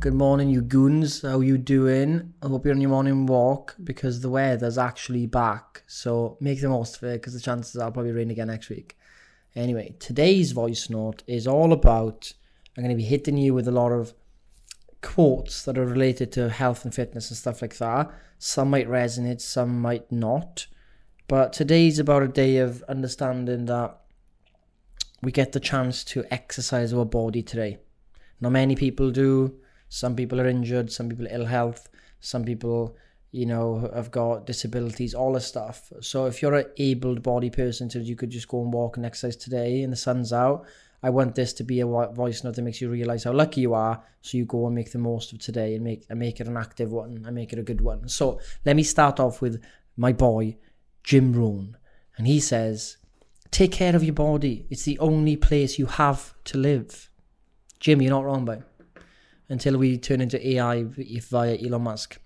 Good morning, you goons. How you doing? I hope you're on your morning walk because the weather's actually back. So make the most of it because the chances are probably rain again next week. Anyway, today's voice note is all about. I'm going to be hitting you with a lot of quotes that are related to health and fitness and stuff like that. Some might resonate, some might not. But today's about a day of understanding that we get the chance to exercise our body today. Not many people do some people are injured, some people ill health, some people, you know, have got disabilities, all this stuff. So if you're an able bodied person, so you could just go and walk and exercise today and the sun's out, I want this to be a voice note that makes you realize how lucky you are. So you go and make the most of today and make and make it an active one and make it a good one. So let me start off with my boy, Jim Rohn. And he says, Take care of your body. It's the only place you have to live. Jim, you're not wrong, boy until we turn into AI via Elon Musk.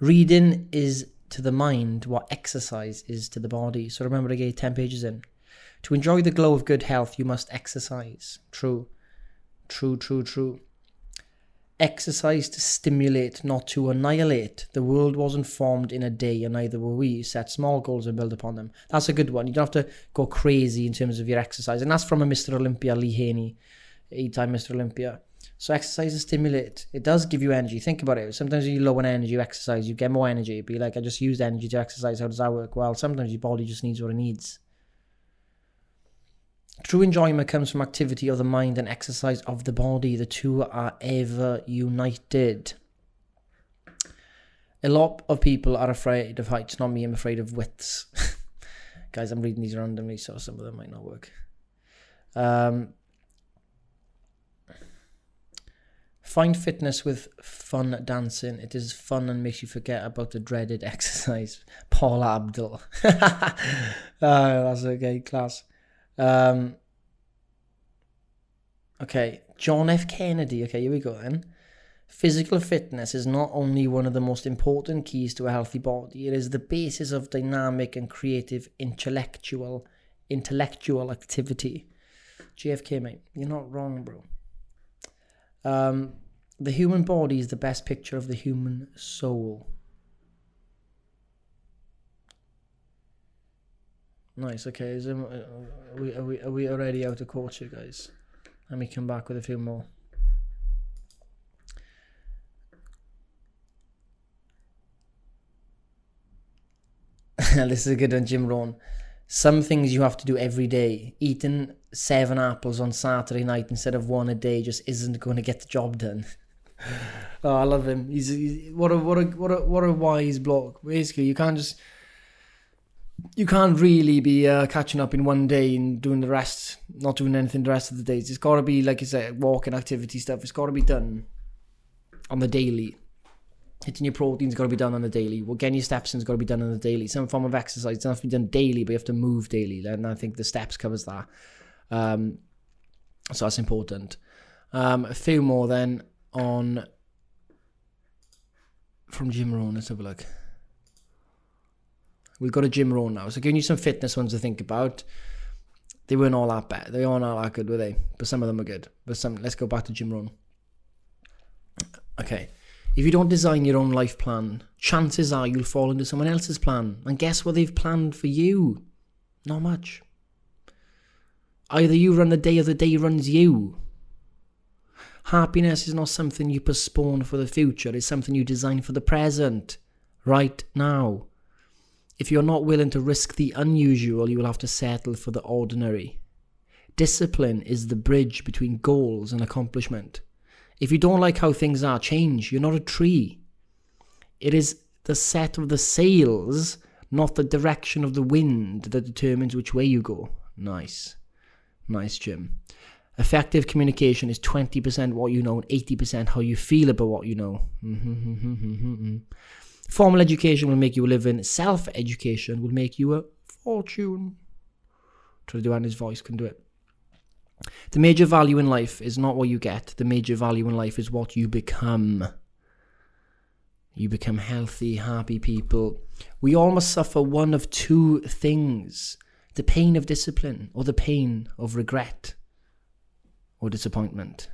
Reading is to the mind what exercise is to the body. So remember, I gave 10 pages in. To enjoy the glow of good health, you must exercise. True. True, true, true. Exercise to stimulate, not to annihilate. The world wasn't formed in a day, and neither were we. Set small goals and build upon them. That's a good one. You don't have to go crazy in terms of your exercise. And that's from a Mr. Olympia, Lee Haney, eight time Mr. Olympia. So exercise is stimulate. It does give you energy. Think about it. Sometimes you low on energy, you exercise, you get more energy. Be like, I just used energy to exercise. How does that work? Well, sometimes your body just needs what it needs. True enjoyment comes from activity of the mind and exercise of the body. The two are ever united. A lot of people are afraid of heights. Not me, I'm afraid of widths. Guys, I'm reading these randomly, so some of them might not work. Um, Find fitness with fun dancing. It is fun and makes you forget about the dreaded exercise. Paula Abdul. uh, that's okay, class. Um, okay, John F. Kennedy. Okay, here we go then. Physical fitness is not only one of the most important keys to a healthy body, it is the basis of dynamic and creative intellectual intellectual activity. JFK, mate, you're not wrong, bro. Um, the human body is the best picture of the human soul. Nice. Okay. Is there, uh, are we are we are we already out of you guys? Let me come back with a few more. this is a good one, Jim Rohn some things you have to do every day. Eating seven apples on Saturday night instead of one a day just isn't going to get the job done. oh, I love him. He's, he's, what a what a what a what a wise bloke. Basically, you can't just you can't really be uh, catching up in one day and doing the rest, not doing anything the rest of the days. It's got to be like you said, walking activity stuff. It's got to be done on the daily hitting your protein's got to be done on the daily. Well, getting your steps in's got to be done on the daily. Some form of exercise doesn't have to be done daily, but you have to move daily. And I think the steps covers that. Um, so that's important. Um, a few more then on from Jim Rohn. Let's have a look. We've got a Jim Rohn now. So giving you some fitness ones to think about. They weren't all that bad. They weren't all that good, were they? But some of them are good. But some. Let's go back to Jim Rohn. Okay. If you don't design your own life plan, chances are you'll fall into someone else's plan. And guess what they've planned for you? Not much. Either you run the day or the day runs you. Happiness is not something you postpone for the future, it's something you design for the present, right now. If you're not willing to risk the unusual, you will have to settle for the ordinary. Discipline is the bridge between goals and accomplishment. If you don't like how things are, change. You're not a tree. It is the set of the sails, not the direction of the wind, that determines which way you go. Nice. Nice, Jim. Effective communication is 20% what you know and 80% how you feel about what you know. Mm-hmm, mm-hmm, mm-hmm, Formal education will make you a living. Self education will make you a fortune. Try to do Andy's voice, can do it. The major value in life is not what you get, the major value in life is what you become. You become healthy, happy people. We all must suffer one of two things the pain of discipline or the pain of regret or disappointment.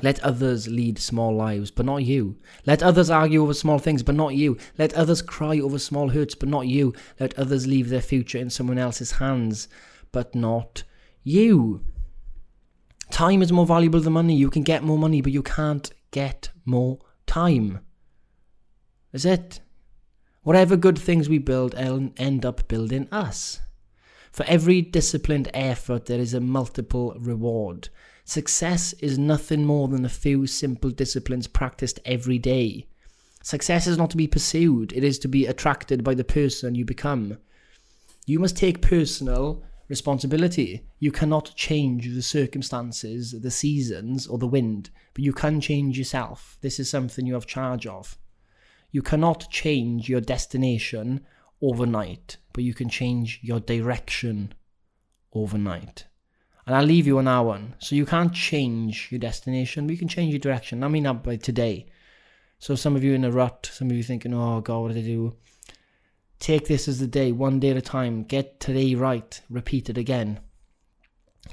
Let others lead small lives, but not you. Let others argue over small things, but not you. Let others cry over small hurts, but not you. Let others leave their future in someone else's hands, but not you. Time is more valuable than money. You can get more money, but you can't get more time. Is it? Whatever good things we build end up building us. For every disciplined effort, there is a multiple reward. Success is nothing more than a few simple disciplines practiced every day. Success is not to be pursued, it is to be attracted by the person you become. You must take personal responsibility. You cannot change the circumstances, the seasons, or the wind, but you can change yourself. This is something you have charge of. You cannot change your destination overnight, but you can change your direction overnight. And I'll leave you on that one. So you can't change your destination, but you can change your direction. I mean, not by today. So some of you in a rut, some of you thinking, oh God, what did I do? Take this as the day, one day at a time. Get today right. Repeat it again.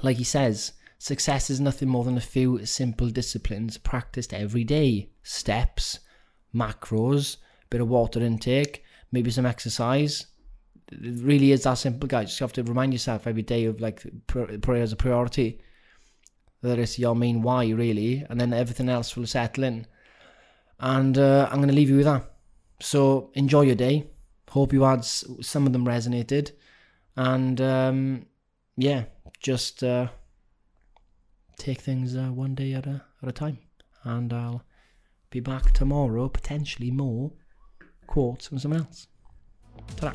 Like he says, success is nothing more than a few simple disciplines practiced every day. Steps, macros, bit of water intake, maybe some exercise. It really is that simple, guys. You have to remind yourself every day of like prayer as a priority. That is your main why, really, and then everything else will settle in. And uh, I'm going to leave you with that. So enjoy your day Hope you had some of them resonated, and um, yeah, just uh, take things uh, one day at a at a time. And I'll be back tomorrow, potentially more quotes from someone else. Ta-da.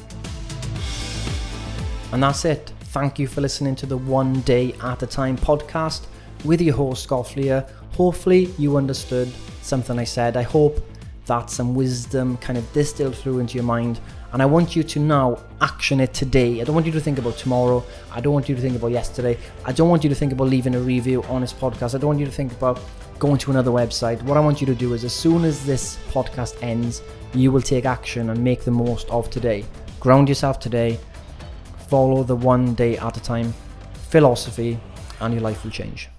And that's it. Thank you for listening to the One Day at a Time podcast with your host, Golf Hopefully, you understood something I said. I hope that some wisdom kind of distilled through into your mind and I want you to now action it today. I don't want you to think about tomorrow. I don't want you to think about yesterday. I don't want you to think about leaving a review on this podcast. I don't want you to think about going to another website. What I want you to do is, as soon as this podcast ends, you will take action and make the most of today. Ground yourself today. Follow the one day at a time philosophy, and your life will change.